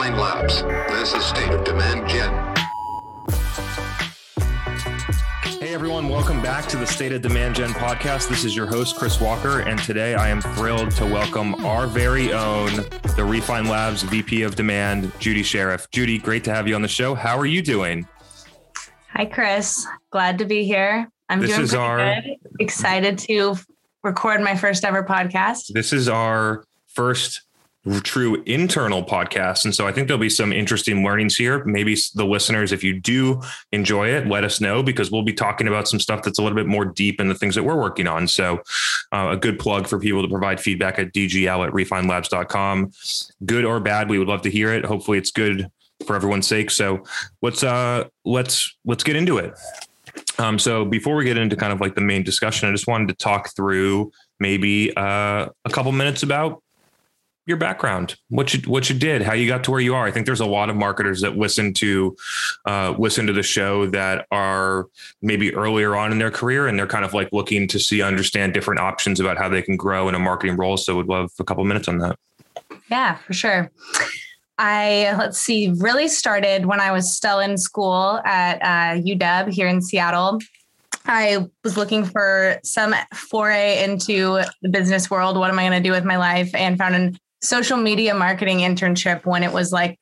Refine Labs. This is State of Demand Gen. Hey everyone, welcome back to the State of Demand Gen podcast. This is your host, Chris Walker, and today I am thrilled to welcome our very own, the Refine Labs VP of Demand, Judy Sheriff. Judy, great to have you on the show. How are you doing? Hi, Chris. Glad to be here. I'm This doing is our- good. Excited to record my first ever podcast. This is our first true internal podcast. And so I think there'll be some interesting learnings here. Maybe the listeners, if you do enjoy it, let us know because we'll be talking about some stuff that's a little bit more deep in the things that we're working on. So uh, a good plug for people to provide feedback at dgl at refinelabs.com. Good or bad, we would love to hear it. Hopefully it's good for everyone's sake. So let's uh let's let's get into it. Um, so before we get into kind of like the main discussion, I just wanted to talk through maybe uh, a couple minutes about your background, what you what you did, how you got to where you are. I think there's a lot of marketers that listen to uh, listen to the show that are maybe earlier on in their career and they're kind of like looking to see understand different options about how they can grow in a marketing role. So would love a couple minutes on that. Yeah, for sure. I, let's see, really started when I was still in school at uh, UW here in Seattle. I was looking for some foray into the business world. What am I going to do with my life? And found a social media marketing internship when it was like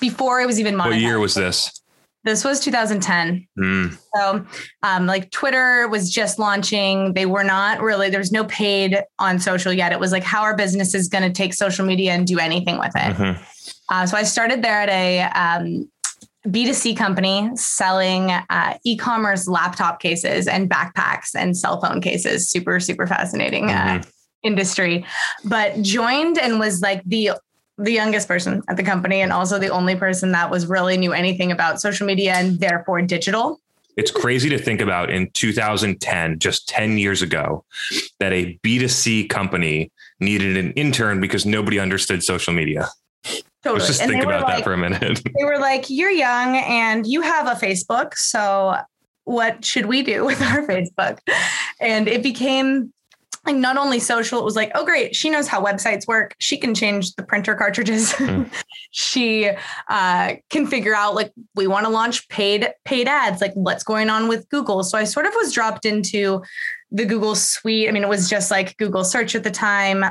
before it was even monetized. What year was this? This was 2010. Mm, So, um, like Twitter was just launching. They were not really, there's no paid on social yet. It was like how our business is going to take social media and do anything with it. mhm. Uh, so I started there at a um, B2C company selling uh, e-commerce laptop cases and backpacks and cell phone cases. Super, super fascinating uh, Mhm. Industry. But joined and was like the the youngest person at the company and also the only person that was really knew anything about social media and therefore digital. It's crazy to think about in 2010, just 10 years ago, that a B2C company needed an intern because nobody understood social media. Totally. Let's just And think about that for a minute. they were like, You're young and you have a Facebook. So what should we do with our Facebook? And it became like not only social, it was like, oh great, she knows how websites work. She can change the printer cartridges. Mm. she uh, can figure out like we want to launch paid paid ads, like what's going on with Google. So I sort of was dropped into the Google suite. I mean, it was just like Google search at the time.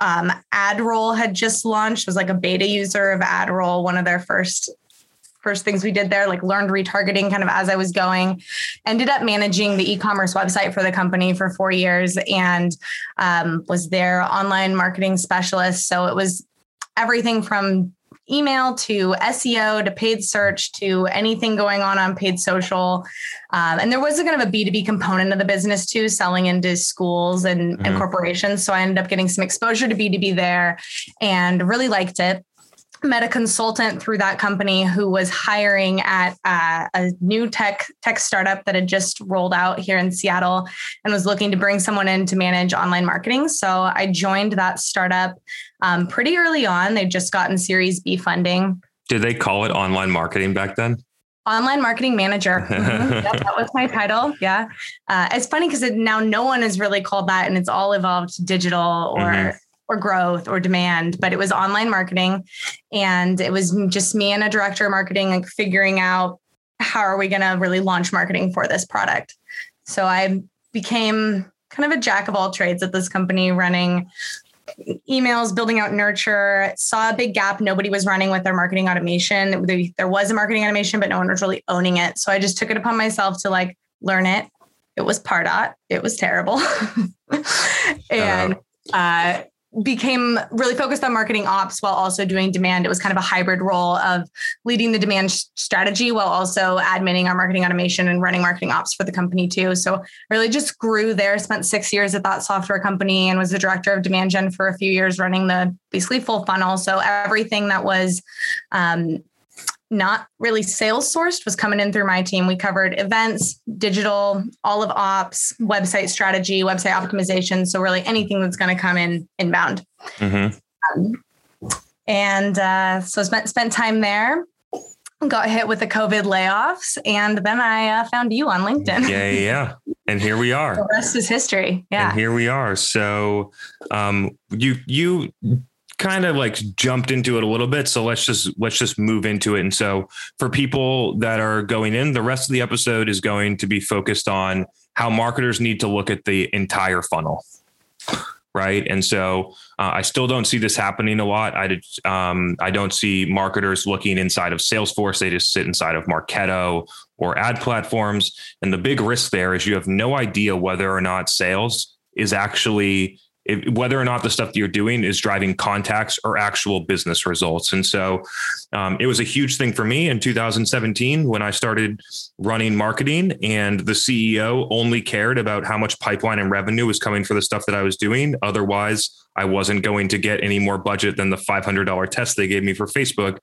Um, AdRoll had just launched, was like a beta user of AdRoll, one of their first first things we did there, like learned retargeting kind of as I was going. Ended up managing the e-commerce website for the company for four years and um, was their online marketing specialist. So it was everything from email to SEO to paid search to anything going on on paid social. Um, and there was a kind of a B2B component of the business too, selling into schools and, and Mhm. corporations. So I ended up getting some exposure to B2B there and really liked it met a consultant through that company who was hiring at uh, a new tech tech startup that had just rolled out here in Seattle and was looking to bring someone in to manage online marketing. So I joined that startup um, pretty early on. They'd just gotten Series B funding. Did they call it online marketing back then? Online marketing manager. Mhm. Yep, that was my title. Yeah. Uh, it's funny because now no one is really called that and it's all evolved digital or Mhm. Or growth or demand, but it was online marketing. And it was just me and a director of marketing, like figuring out how are we going to really launch marketing for this product. So I became kind of a jack of all trades at this company running emails, building out nurture, saw a big gap. Nobody was running with their marketing automation. There- was a marketing automation, but no one was really owning it. So I just took it upon myself to like learn it. It was Pardot. It was terrible. and uh, became really focused on marketing ops while also doing demand. It was kind of a hybrid role of leading the demand strategy while also admitting our marketing automation and running marketing ops for the company too. So really just grew there, spent six years at that software company and was the director of demand gen for a few years running the basically full funnel. So everything that was um, not really sales sourced was coming in through my team. We covered events, digital, all of ops, website strategy, website optimization. So really anything that's going to come in inbound. Mhm. And uh, so spent spent time there. Got hit with the COVID layoffs, and then I uh, found you on LinkedIn. Yeah, yeah, yeah. And here we are. the rest is history. Yeah. And here we are. So, um, you you kind of like jumped into it a little bit so let's just let's just move into it. And so for people that are going in the rest of the episode is going to be focused on how marketers need to look at the entire funnel right? And so uh, i still don't see this happening a lot. I did um, i don't see marketers looking inside of salesforce. They just sit inside of marketo or ad platforms. And the big risk there is you have no idea whether or not sales is actually if, whether or not the stuff that you're doing is driving contacts or actual business results. And so um, it was a huge thing for me in 2017 when I started running marketing, and the CEO only cared about how much pipeline and revenue was coming for the stuff that I was doing. Otherwise, I wasn't going to get any more budget than the $500 test they gave me for Facebook.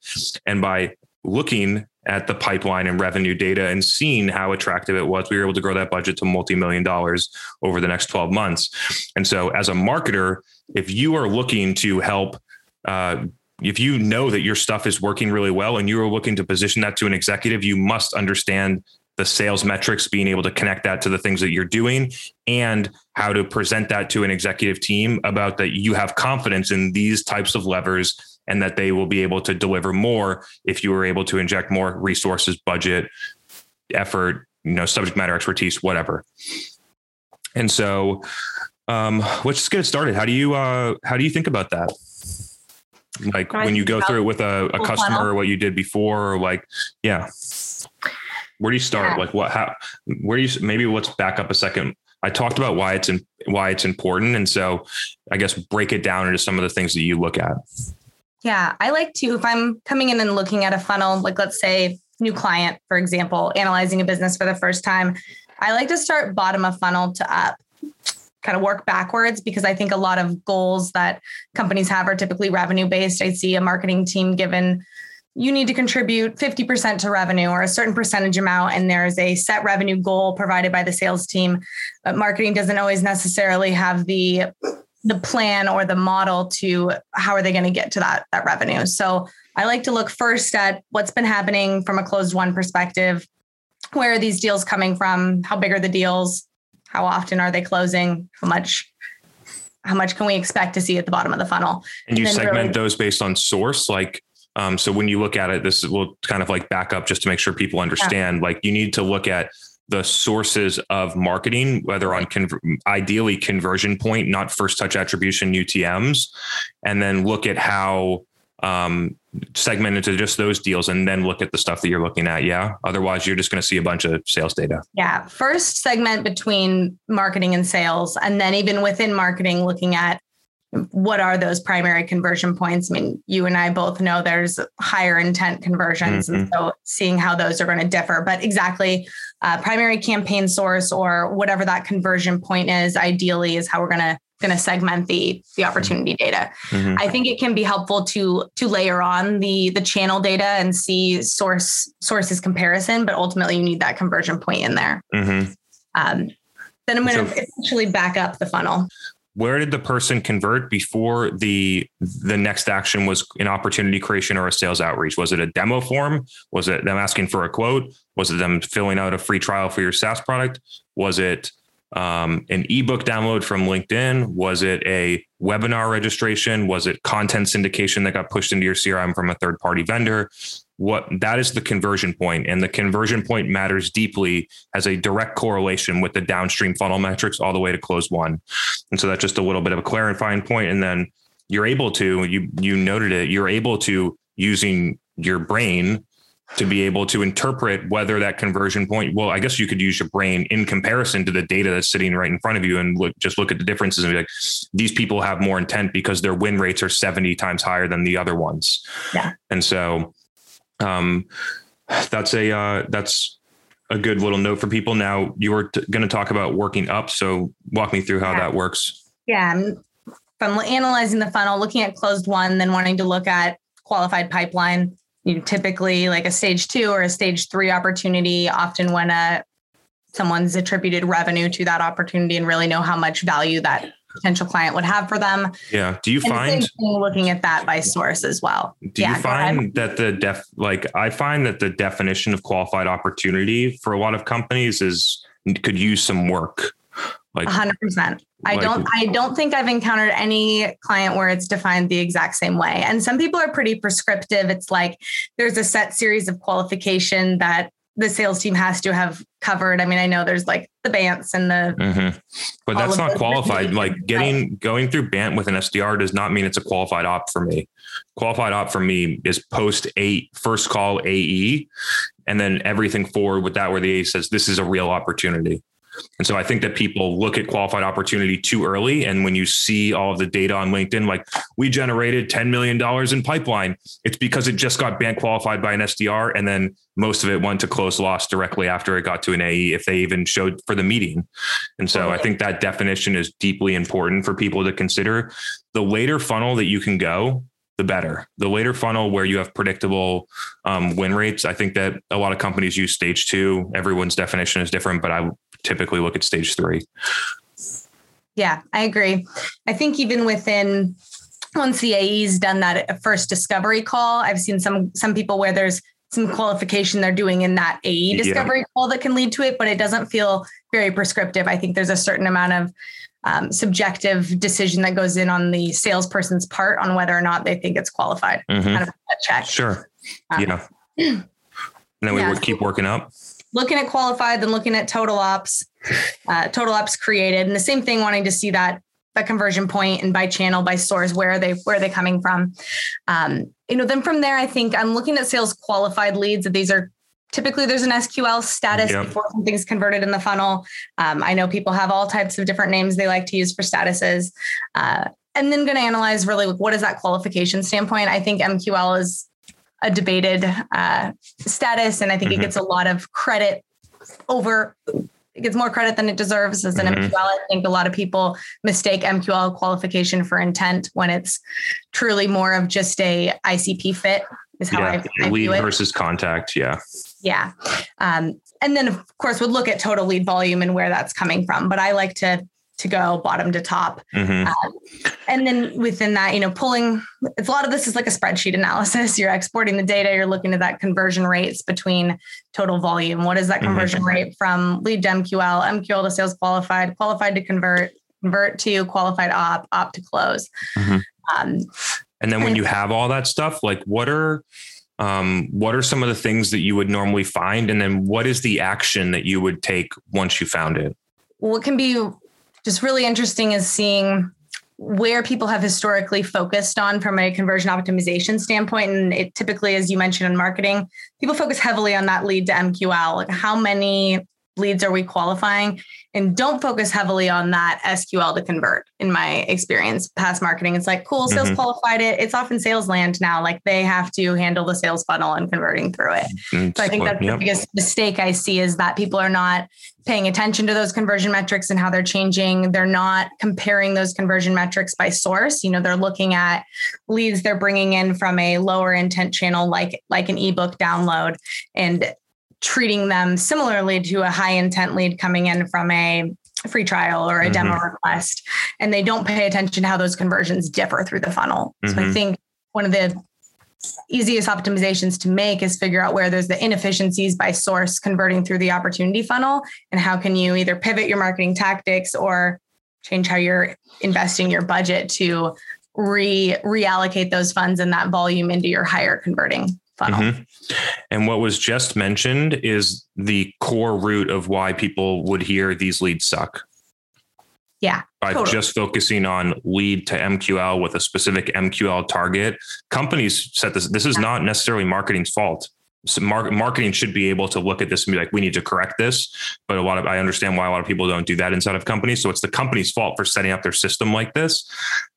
And by looking at the pipeline and revenue data and seeing how attractive it was, we were able to grow that budget to multi million dollars over the next 12 months. And so, as a marketer, if you are looking to help, uh, if you know that your stuff is working really well and you are looking to position that to an executive, you must understand the sales metrics, being able to connect that to the things that you're doing and how to present that to an executive team about that you have confidence in these types of levers and that they will be able to deliver more if you were able to inject more resources, budget, effort, you know, subject matter expertise, whatever. And so, um, let's just get it started. How do you uh, how do you think about that? Like when you go through it with a, a customer, what you did before, or like, yeah. Where do you start? Yeah. Like what? How? Where do you? Maybe let's back up a second. I talked about why it's in, why it's important, and so I guess break it down into some of the things that you look at. Yeah, I like to, if I'm coming in and looking at a funnel, like let's say new client, for example, analyzing a business for the first time, I like to start bottom of funnel to up, kind of work backwards because I think a lot of goals that companies have are typically revenue based. I see a marketing team given you need to contribute 50% to revenue or a certain percentage amount and there's a set revenue goal provided by the sales team but marketing doesn't always necessarily have the the plan or the model to how are they going to get to that that revenue. So I like to look first at what's been happening from a closed won perspective. Where are these deals coming from? How big are the deals? How often are they closing? How much how much can we expect to see at the bottom of the funnel? And you and segment really- those based on source like um, so when you look at it, this will kind of like back up just to make sure people understand. Yeah. Like you need to look at the sources of marketing, whether on con- ideally conversion point, not first touch attribution UTMs, and then look at how um, segment into just those deals and then look at the stuff that you're looking at. Yeah. Otherwise, you're just going to see a bunch of sales data. Yeah. First segment between marketing and sales. And then even within marketing, looking at what are those primary conversion points? I mean, you and I both know there's higher intent conversions. Mm-hmm. And so seeing how those are going to differ, but exactly uh, primary campaign source or whatever that conversion point is, ideally is how we're going to going to segment the the opportunity data. Mm-hmm. I think it can be helpful to to layer on the the channel data and see source sources comparison, but ultimately you need that conversion point in there. Mm-hmm. Um, then I'm going to so, essentially back up the funnel where did the person convert before the the next action was an opportunity creation or a sales outreach? Was it a demo form? Was it them asking for a quote? Was it them filling out a free trial for your saas product? Was it um, an ebook download from linkedin? Was it a webinar registration? Was it content syndication that got pushed into your crm from a third party vendor what that is the conversion point and the conversion point matters deeply as a direct correlation with the downstream funnel metrics all the way to close one. And so that's just a little bit of a clarifying point and then you're able to you you noted it you're able to using your brain to be able to interpret whether that conversion point well i guess you could use your brain in comparison to the data that's sitting right in front of you and look just look at the differences and be like these people have more intent because their win rates are 70 times higher than the other ones. Yeah. And so um, that's a uh, that's a good little note for people. Now you were t- going to talk about working up, so walk me through how yeah. that works. Yeah, from analyzing the funnel, looking at closed won, then wanting to look at qualified pipeline. You typically like a stage two or a stage three opportunity. Often when a someone's attributed revenue to that opportunity and really know how much value that potential client would have for them. Yeah. Do you and find looking at that by source as well? Do yeah, you find that the def like I find that the definition of qualified opportunity for a lot of companies is could use some work. Like hundred percent. I like- don't I don't think I've encountered any client where it's defined the exact same way. And some people are pretty prescriptive. It's like there's a set series of qualification that the sales team has to have covered. I mean, I know there's like the BANTs and the Mhm. But that's not qualified. Like getting going through BANT with an SDR does not mean it's a qualified op for me. Qualified op for me is post eight first call AE, and then everything forward with that where the AE says this is a real opportunity. And so I think that people look at qualified opportunity too early. And when you see all of the data on LinkedIn, like we generated $10 million in pipeline, it's because it just got BANT qualified by an SDR. And then most of it went to close loss directly after it got to an AE, if they even showed for the meeting. And so I think that definition is deeply important for people to consider. The later funnel that you can go, the better. The later funnel where you have predictable um, win rates. I think that a lot of companies use stage two. Everyone's definition is different, but I typically look at stage three. Yeah, I agree. I think even within once the AE's done that first discovery call, I've seen some some people where there's some qualification they're doing in that AE Yeah. discovery call that can lead to it, but it doesn't feel very prescriptive. I think there's a certain amount of um, subjective decision that goes in on the salesperson's part on whether or not they think it's qualified. Mhm. Kind of check. Sure. Um, yeah. And then we yeah. would keep working up. looking at qualified, then looking at total ops, uh, total ops created, and the same thing, wanting to see that that conversion point and by channel, by source, where are they where are they coming from? Um, you know, then from there, I think I'm looking at sales qualified leads. That these are typically there's an SQL status Yep. before something's converted in the funnel. Um, I know people have all types of different names they like to use for statuses. Uh, and then going to analyze really what is that qualification standpoint. I think MQL is a debated uh, status, and I think Mhm. it gets a lot of credit over. It gets more credit than it deserves as an Mhm. MQL. I think a lot of people mistake MQL qualification for intent when it's truly more of just a ICP fit. Is how yeah. I, I Lead view it. versus contact. Yeah. Yeah. Um, and then of course would look at total lead volume and where that's coming from. But I like to to go bottom to top. Mhm. And then within that, you know, pulling it's a lot of this is like a spreadsheet analysis. You're exporting the data, you're looking at that conversion rates between total volume. What is that Mhm. conversion rate from lead to MQL, MQL to sales qualified, qualified to convert, convert to qualified op, op to close. Mhm. Um, And then when And- you have all that stuff, like what are um, what are some of the things that you would normally find? And then what is the action that you would take once you found it? what can be just really interesting is seeing where people have historically focused on from a conversion optimization standpoint. And it typically, as you mentioned in marketing, people focus heavily on that lead to MQL. Like how many leads are we qualifying? And don't focus heavily on that SQL to convert. In my experience, past marketing, it's like, cool, sales Mhm. qualified it. It's often sales land now. Like they have to handle the sales funnel and converting through it. And So I think that's yep. the biggest mistake I see is that people are not paying attention to those conversion metrics and how they're changing. They're not comparing those conversion metrics by source. You know, they're looking at leads they're bringing in from a lower intent channel like like an ebook download and treating them similarly to a high intent lead coming in from a free trial or a demo request and they don't pay attention to how those conversions differ through the funnel. So I Mhm. think one of the easiest optimizations to make is figure out where there's the inefficiencies by source converting through the opportunity funnel and how can you either pivot your marketing tactics or change how you're investing your budget to re reallocate those funds and that volume into your higher converting funnel. Mhm. And what was just mentioned is the core root of why people would hear these leads suck. Yeah, By totally. just focusing on lead to MQL with a specific MQL target, companies set this. This is not necessarily marketing's fault. So mar- marketing should be able to look at this and be like, we need to correct this. But a lot of I understand why a lot of people don't do that inside of companies. So it's the company's fault for setting up their system like this.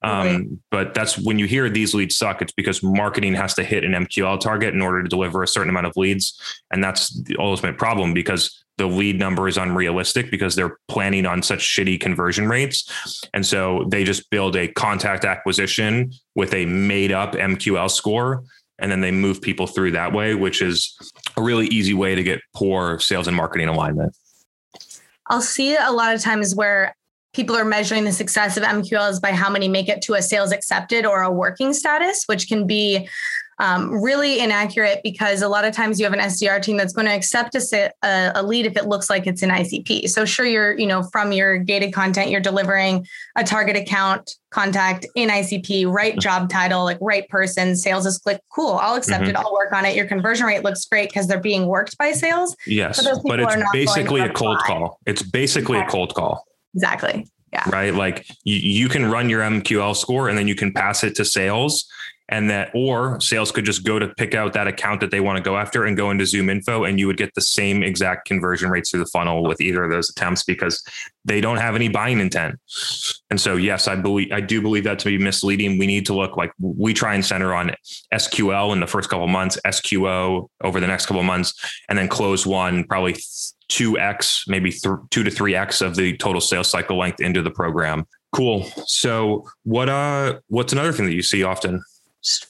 Um, Right. But that's when you hear these leads suck. It's because marketing has to hit an MQL target in order to deliver a certain amount of leads, and that's the ultimate problem because the lead number is unrealistic because they're planning on such shitty conversion rates. And so they just build a contact acquisition with a made up MQL score. And then they move people through that way, which is a really easy way to get poor sales and marketing alignment. I'll see a lot of times where people are measuring the success of MQLs by how many make it to a sales accepted or a working status, which can be um, really inaccurate because a lot of times you have an SDR team that's going to accept a, a, lead if it looks like it's an ICP. So sure, you're, you know, from your gated content, you're delivering a target account contact in ICP, right job title, like right person, sales is click, cool, I'll accept mm-hmm. it, I'll work on it. Your conversion rate looks great because they're being worked by sales. Yes, but it's basically a cold call. It's basically exactly. a cold call. Exactly. Yeah. Right. Like you, you can run your MQL score and then you can pass it to sales and that or sales could just go to pick out that account that they want to go after and go into ZoomInfo and you would get the same exact conversion rates through the funnel with either of those attempts because they don't have any buying intent. And so yes, I believe I do believe that to be misleading. We need to look like we try and center on SQL in the first couple months, SQO over the next couple months, and then close one probably 2x, maybe th- 2 to 3x of the total sales cycle length into the program. Cool. So what uh what's another thing that you see often?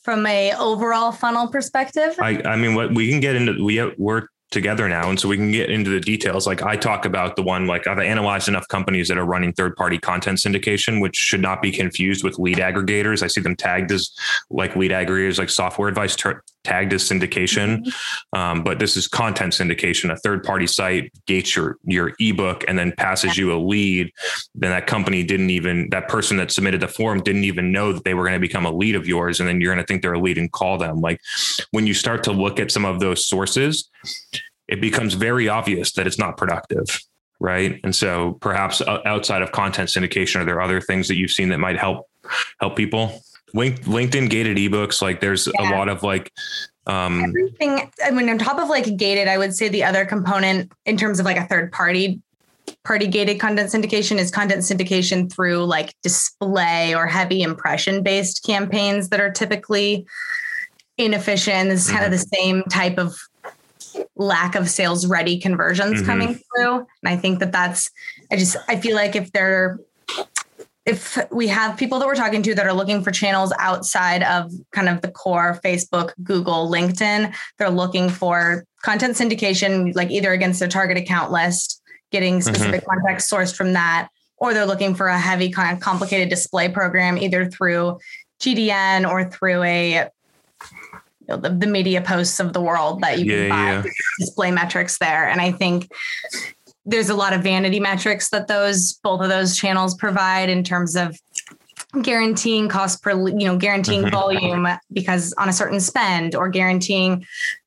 From a overall funnel perspective? I, I mean, what we can get into, we uh, we're together now. And so we can get into the details. Like I talk about the one, like I've analyzed enough companies that are running third party content syndication, which should not be confused with lead aggregators. I see them tagged as like lead aggregators, like software advice ter- tagged as syndication. Mm-hmm. Um, but this is content syndication. A third party site gates your, your ebook and then passes you a lead. Then that company didn't even, that person that submitted the form didn't even know that they were going to become a lead of yours. And then you're going to think they're a lead and call them. Like when you start to look at some of those sources, it becomes very obvious that it's not productive right and so perhaps outside of content syndication are there other things that you've seen that might help help people linkedin gated ebooks like there's yeah. a lot of like um everything i mean on top of like gated i would say the other component in terms of like a third party party gated content syndication is content syndication through like display or heavy impression based campaigns that are typically inefficient. This is mm-hmm. kind of the same type of lack of sales ready conversions mm-hmm. coming through. And I think that that's, I just, I feel like if they're, if we have people that we're talking to that are looking for channels outside of kind of the core Facebook, Google, LinkedIn, they're looking for content syndication, like either against their target account list, getting mm-hmm. specific mm-hmm. context sourced from that, or they're looking for a heavy kind of complicated display program, either through GDN or through a know, the, the media posts of the world that you yeah, can buy yeah. display metrics there. And I think there's a lot of vanity metrics that those both of those channels provide in terms of guaranteeing cost per you know guaranteeing mm-hmm. volume because on a certain spend or guaranteeing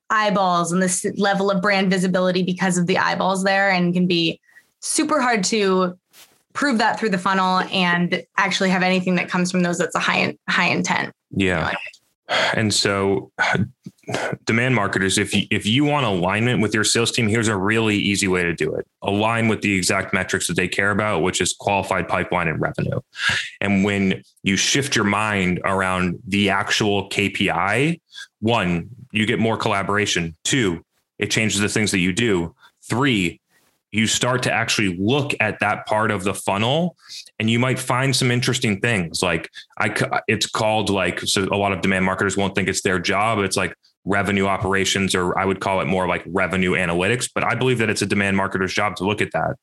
eyeballs and this level of brand visibility because of the eyeballs there and can be super hard to prove that through the funnel and actually have anything that comes from those that's a high high intent yeah you know? And so demand marketers, if you, if you want alignment with your sales team, here's a really easy way to do it. Align with the exact metrics that they care about, which is qualified pipeline and revenue. And when you shift your mind around the actual KPI, one, you get more collaboration. Two, it changes the things that you do. Three, you start to actually look at that part of the funnel and you might find some interesting things like i it's called like so a lot of demand marketers won't think it's their job it's like revenue operations or i would call it more like revenue analytics but i believe that it's a demand marketer's job to look at that.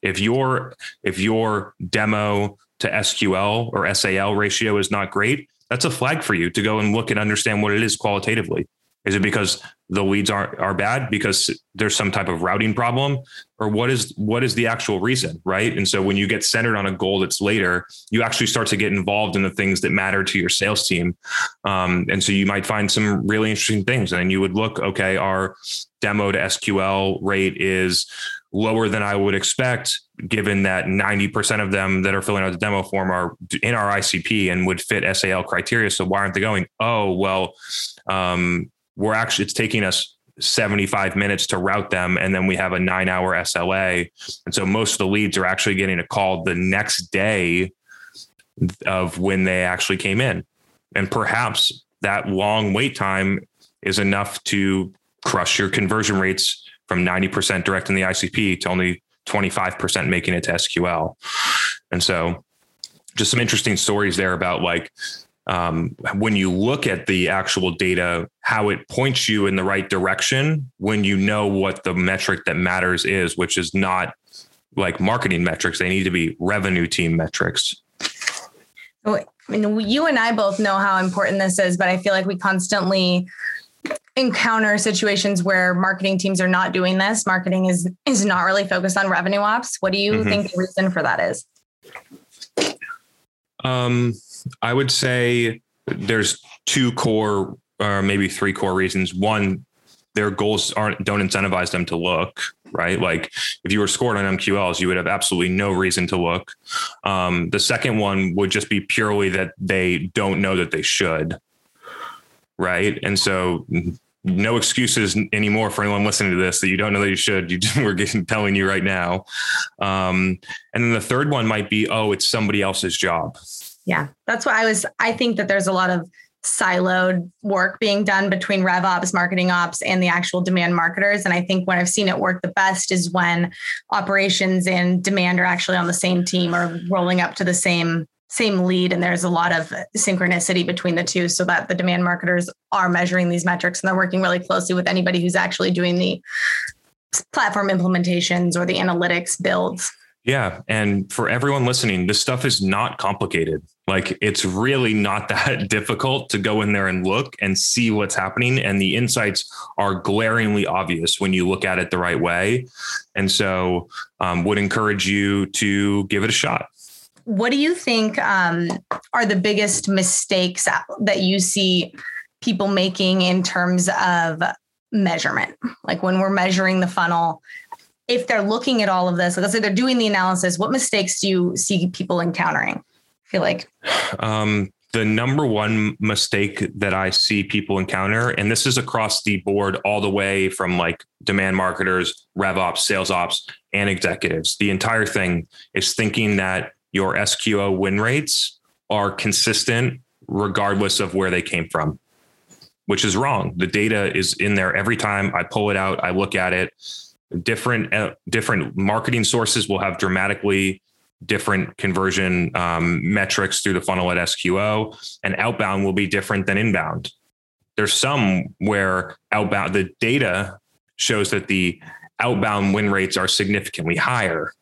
If your if your demo to sql or sal ratio is not great that's a flag for you to go and look and understand what it is qualitatively is it because the leads are are bad because there's some type of routing problem, or what is what is the actual reason, right? And so when you get centered on a goal that's later, you actually start to get involved in the things that matter to your sales team, um, and so you might find some really interesting things. And you would look, okay, our demo to SQL rate is lower than I would expect, given that 90% of them that are filling out the demo form are in our ICP and would fit SAL criteria. So why aren't they going? Oh, well, um, we're actually it's taking us 75 minutes to route them and then we have a 9 hour SLA and so most of the leads are actually getting a call the next day of when they actually came in. And perhaps that long wait time is enough to crush your conversion rates from 90% direct in the ICP to only 25% making it to SQL and so just some interesting stories there about like um, when you look at the actual data, how it points you in the right direction when you know what the metric that matters is, which is not like marketing metrics. They need to be revenue team metrics. I mean, you and I both know how important this is, but I feel like we constantly encounter situations where marketing teams are not doing this. Marketing is is not really focused on revenue ops. What do you mm-hmm. think the reason for that is? Um, I would say there's two core or maybe three core reasons. One, their goals aren't don't incentivize them to look right? Like if you were scored on mqls you would have absolutely no reason to look. Um, the second one would just be purely that they don't know that they should right? And so no excuses anymore for anyone listening to this that you don't know that you should. You we're getting, telling you right now. Um, and then the third one might be oh it's somebody else's job yeah that's why i was i think that there's a lot of siloed work being done between rev ops, marketing ops, and the actual demand marketers. And I think when I've seen it work the best is when operations and demand are actually on the same team or rolling up to the same same lead and there's a lot of synchronicity between the two so that the demand marketers are measuring these metrics and they're working really closely with anybody who's actually doing the platform implementations or the analytics builds yeah. And for everyone listening, this stuff is not complicated. Like it's really not that difficult to go in there and look and see what's happening. And the insights are glaringly obvious when you look at it the right way. And so um, would encourage you to give it a shot. What do you think um, are the biggest mistakes that you see people making in terms of measurement? Like when we're measuring the funnel, if they're looking at all of this, let's say they're doing the analysis, what mistakes do you see people encountering? Feel like um, the number one mistake that I see people encounter, and this is across the board, all the way from like demand marketers, rev ops, sales ops, and executives. The entire thing is thinking that your SQO win rates are consistent regardless of where they came from, which is wrong. The data is in there every time I pull it out, I look at it different uh, different marketing sources will have dramatically different conversion um, metrics through the funnel at SQO, and outbound will be different than inbound. There's some where outbound the data shows that the outbound win rates are significantly higher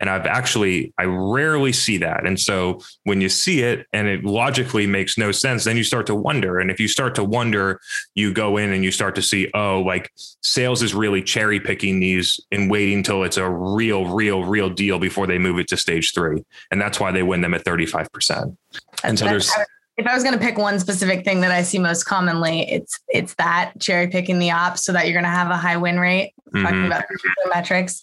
and I've actually, I rarely see that. And so when you see it and it logically makes no sense, then you start to wonder. And if you start to wonder, you go in and you start to see, oh, like sales is really cherry picking these and waiting till it's a real, real, real deal before they move it to stage three. And that's why they win them at 35%. And so there's, if I was going to pick one specific thing that I see most commonly, it's it's that cherry picking the ops so that you're going to have a high win rate. Mm-hmm. Talking about metrics,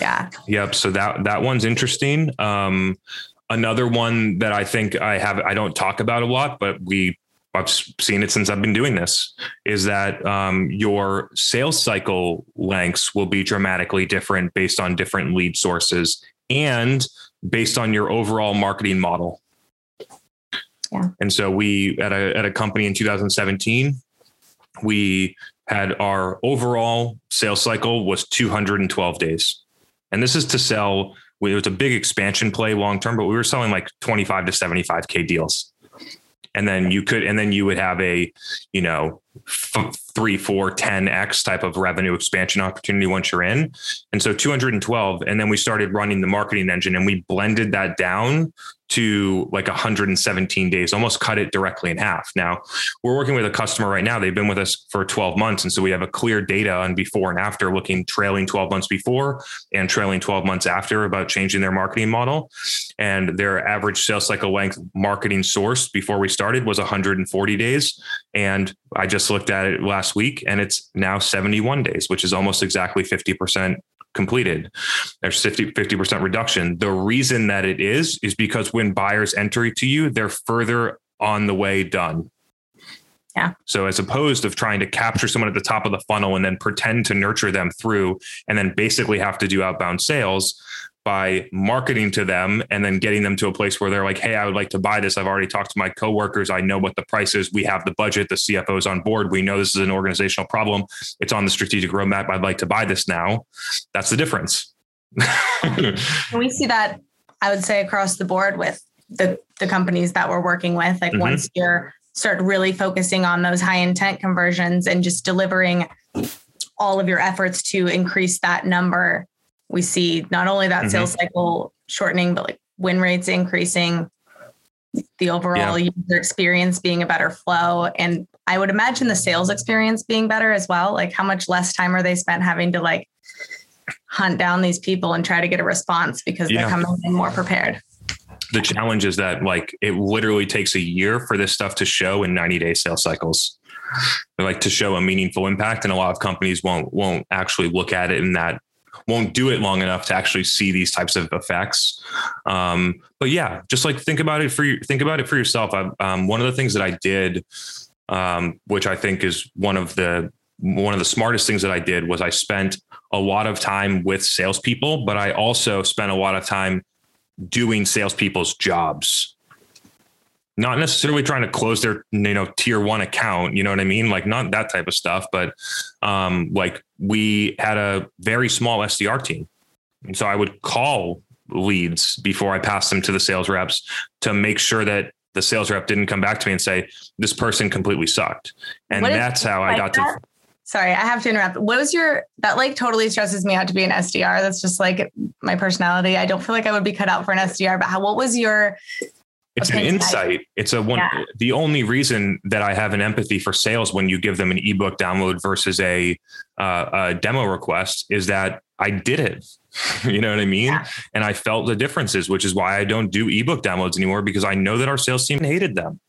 yeah. Yep. So that that one's interesting. Um, another one that I think I have I don't talk about a lot, but we I've seen it since I've been doing this is that um, your sales cycle lengths will be dramatically different based on different lead sources and based on your overall marketing model. Yeah. And so we at a at a company in 2017, we had our overall sales cycle was 212 days. And this is to sell it was a big expansion play long term, but we were selling like 25 to 75k deals. And then you could and then you would have a, you know, f- three, four, 10x type of revenue expansion opportunity once you're in. And so 212. And then we started running the marketing engine and we blended that down to like 117 days, almost cut it directly in half. Now we're working with a customer right now. They've been with us for 12 months. And so we have a clear data on before and after looking trailing 12 months before and trailing 12 months after about changing their marketing model. And their average sales cycle length marketing source before we started was 140 days. And I just looked at it last week and it's now 71 days, which is almost exactly 50% completed. There's 50, 50% reduction. The reason that it is, is because when buyers enter to you, they're further on the way done. Yeah. So as opposed of trying to capture someone at the top of the funnel and then pretend to nurture them through and then basically have to do outbound sales, by marketing to them and then getting them to a place where they're like, Hey, I would like to buy this. I've already talked to my coworkers. I know what the price is. We have the budget. The CFO is on board. We know this is an organizational problem. It's on the strategic roadmap. I'd like to buy this now. That's the difference. we see that, I would say, across the board with the, the companies that we're working with. Like mm-hmm. once you're start really focusing on those high intent conversions and just delivering all of your efforts to increase that number we see not only that mm-hmm. sales cycle shortening, but like win rates increasing. the overall yeah. user experience being a better flow. And I would imagine the sales experience being better as well. Like how much less time are they spent having to like hunt down these people and try to get a response because yeah. they're coming in more prepared. The challenge is that like it literally takes a year for this stuff to show in 90 day sales cycles. like to show a meaningful impact and a lot of companies won't won't actually look at it in that won't do it long enough to actually see these types of effects. Um, but yeah, just like think about it for you, think about it for yourself. I, um, one of the things that I did, um, which I think is one of the one of the smartest things that I did was I spent a lot of time with salespeople, but I also spent a lot of time doing salespeople's jobs. Not necessarily trying to close their, you know, tier one account, you know what I mean? Like not that type of stuff, but um, like we had a very small SDR team. And so I would call leads before I passed them to the sales reps to make sure that the sales rep didn't come back to me and say, this person completely sucked. And that's how I got that? to sorry, I have to interrupt. What was your that like totally stresses me out to be an SDR? That's just like my personality. I don't feel like I would be cut out for an SDR, but how what was your it's an insight. It's a one. Yeah. The only reason that I have an empathy for sales when you give them an ebook download versus a, uh, a demo request is that I did it. you know what I mean? Yeah. And I felt the differences, which is why I don't do ebook downloads anymore because I know that our sales team hated them.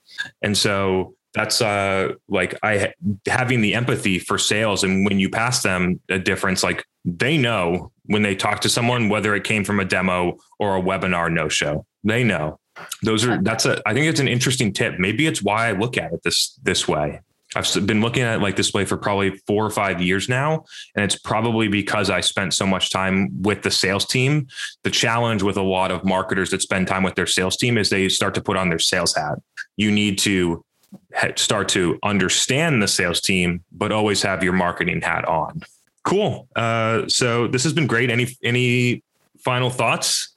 And so that's uh like I having the empathy for sales and when you pass them a difference like they know when they talk to someone whether it came from a demo or a webinar no show they know those are that's a I think it's an interesting tip maybe it's why I look at it this this way I've been looking at it like this way for probably 4 or 5 years now and it's probably because I spent so much time with the sales team the challenge with a lot of marketers that spend time with their sales team is they start to put on their sales hat you need to start to understand the sales team, but always have your marketing hat on. Cool. Uh, so this has been great. Any any final thoughts?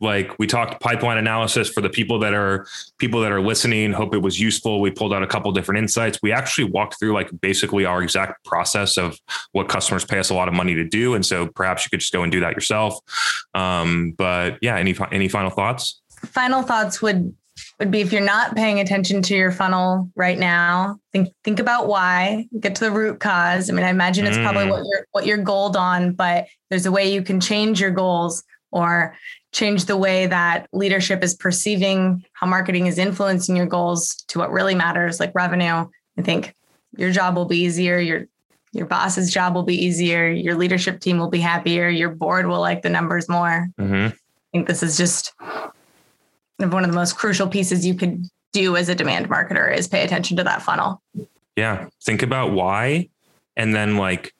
Like we talked pipeline analysis for the people that are people that are listening. Hope it was useful. We pulled out a couple different insights. We actually walked through like basically our exact process of what customers pay us a lot of money to do, and so perhaps you could just go and do that yourself. Um, but yeah, any any final thoughts? Final thoughts would would be if you're not paying attention to your funnel right now, think think about why, get to the root cause. I mean, I imagine it's mm. probably what you're what you're goaled on, but there's a way you can change your goals or change the way that leadership is perceiving how marketing is influencing your goals to what really matters, like revenue. I think your job will be easier, your your boss's job will be easier, your leadership team will be happier, your board will like the numbers more. Mm-hmm. I think this is just one of the most crucial pieces you could do as a demand marketer is pay attention to that funnel. Yeah. Think about why. And then like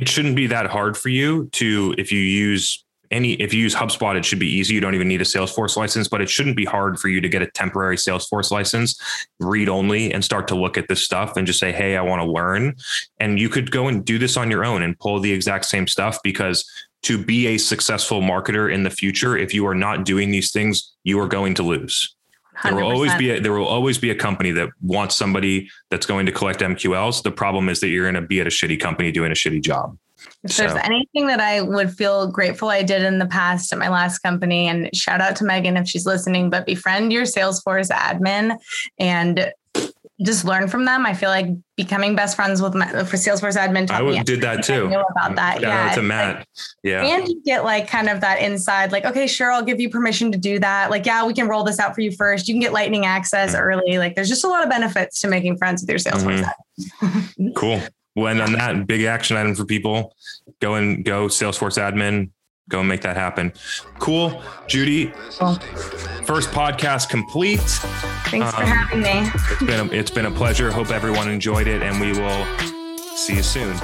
it shouldn't be that hard for you to if you use any if you use HubSpot, it should be easy. You don't even need a Salesforce license, but it shouldn't be hard for you to get a temporary Salesforce license, read only, and start to look at this stuff and just say, "Hey, I want to learn." And you could go and do this on your own and pull the exact same stuff because to be a successful marketer in the future, if you are not doing these things, you are going to lose. 100%. There will always be a, there will always be a company that wants somebody that's going to collect MQLs. The problem is that you're going to be at a shitty company doing a shitty job. If so. there's anything that I would feel grateful I did in the past at my last company, and shout out to Megan if she's listening, but befriend your Salesforce admin and just learn from them. I feel like becoming best friends with my, for Salesforce admin. I did that too. I about that. Shout yeah. to Matt. Like, yeah. And you get like kind of that inside, like, okay, sure, I'll give you permission to do that. Like, yeah, we can roll this out for you first. You can get lightning access mm-hmm. early. Like there's just a lot of benefits to making friends with your Salesforce. Mm-hmm. cool. Well, and on that big action item for people, go and go Salesforce admin, go and make that happen. Cool. Judy, cool. first podcast complete. Thanks um, for having me. it's been a, it's been a pleasure. Hope everyone enjoyed it, and we will see you soon.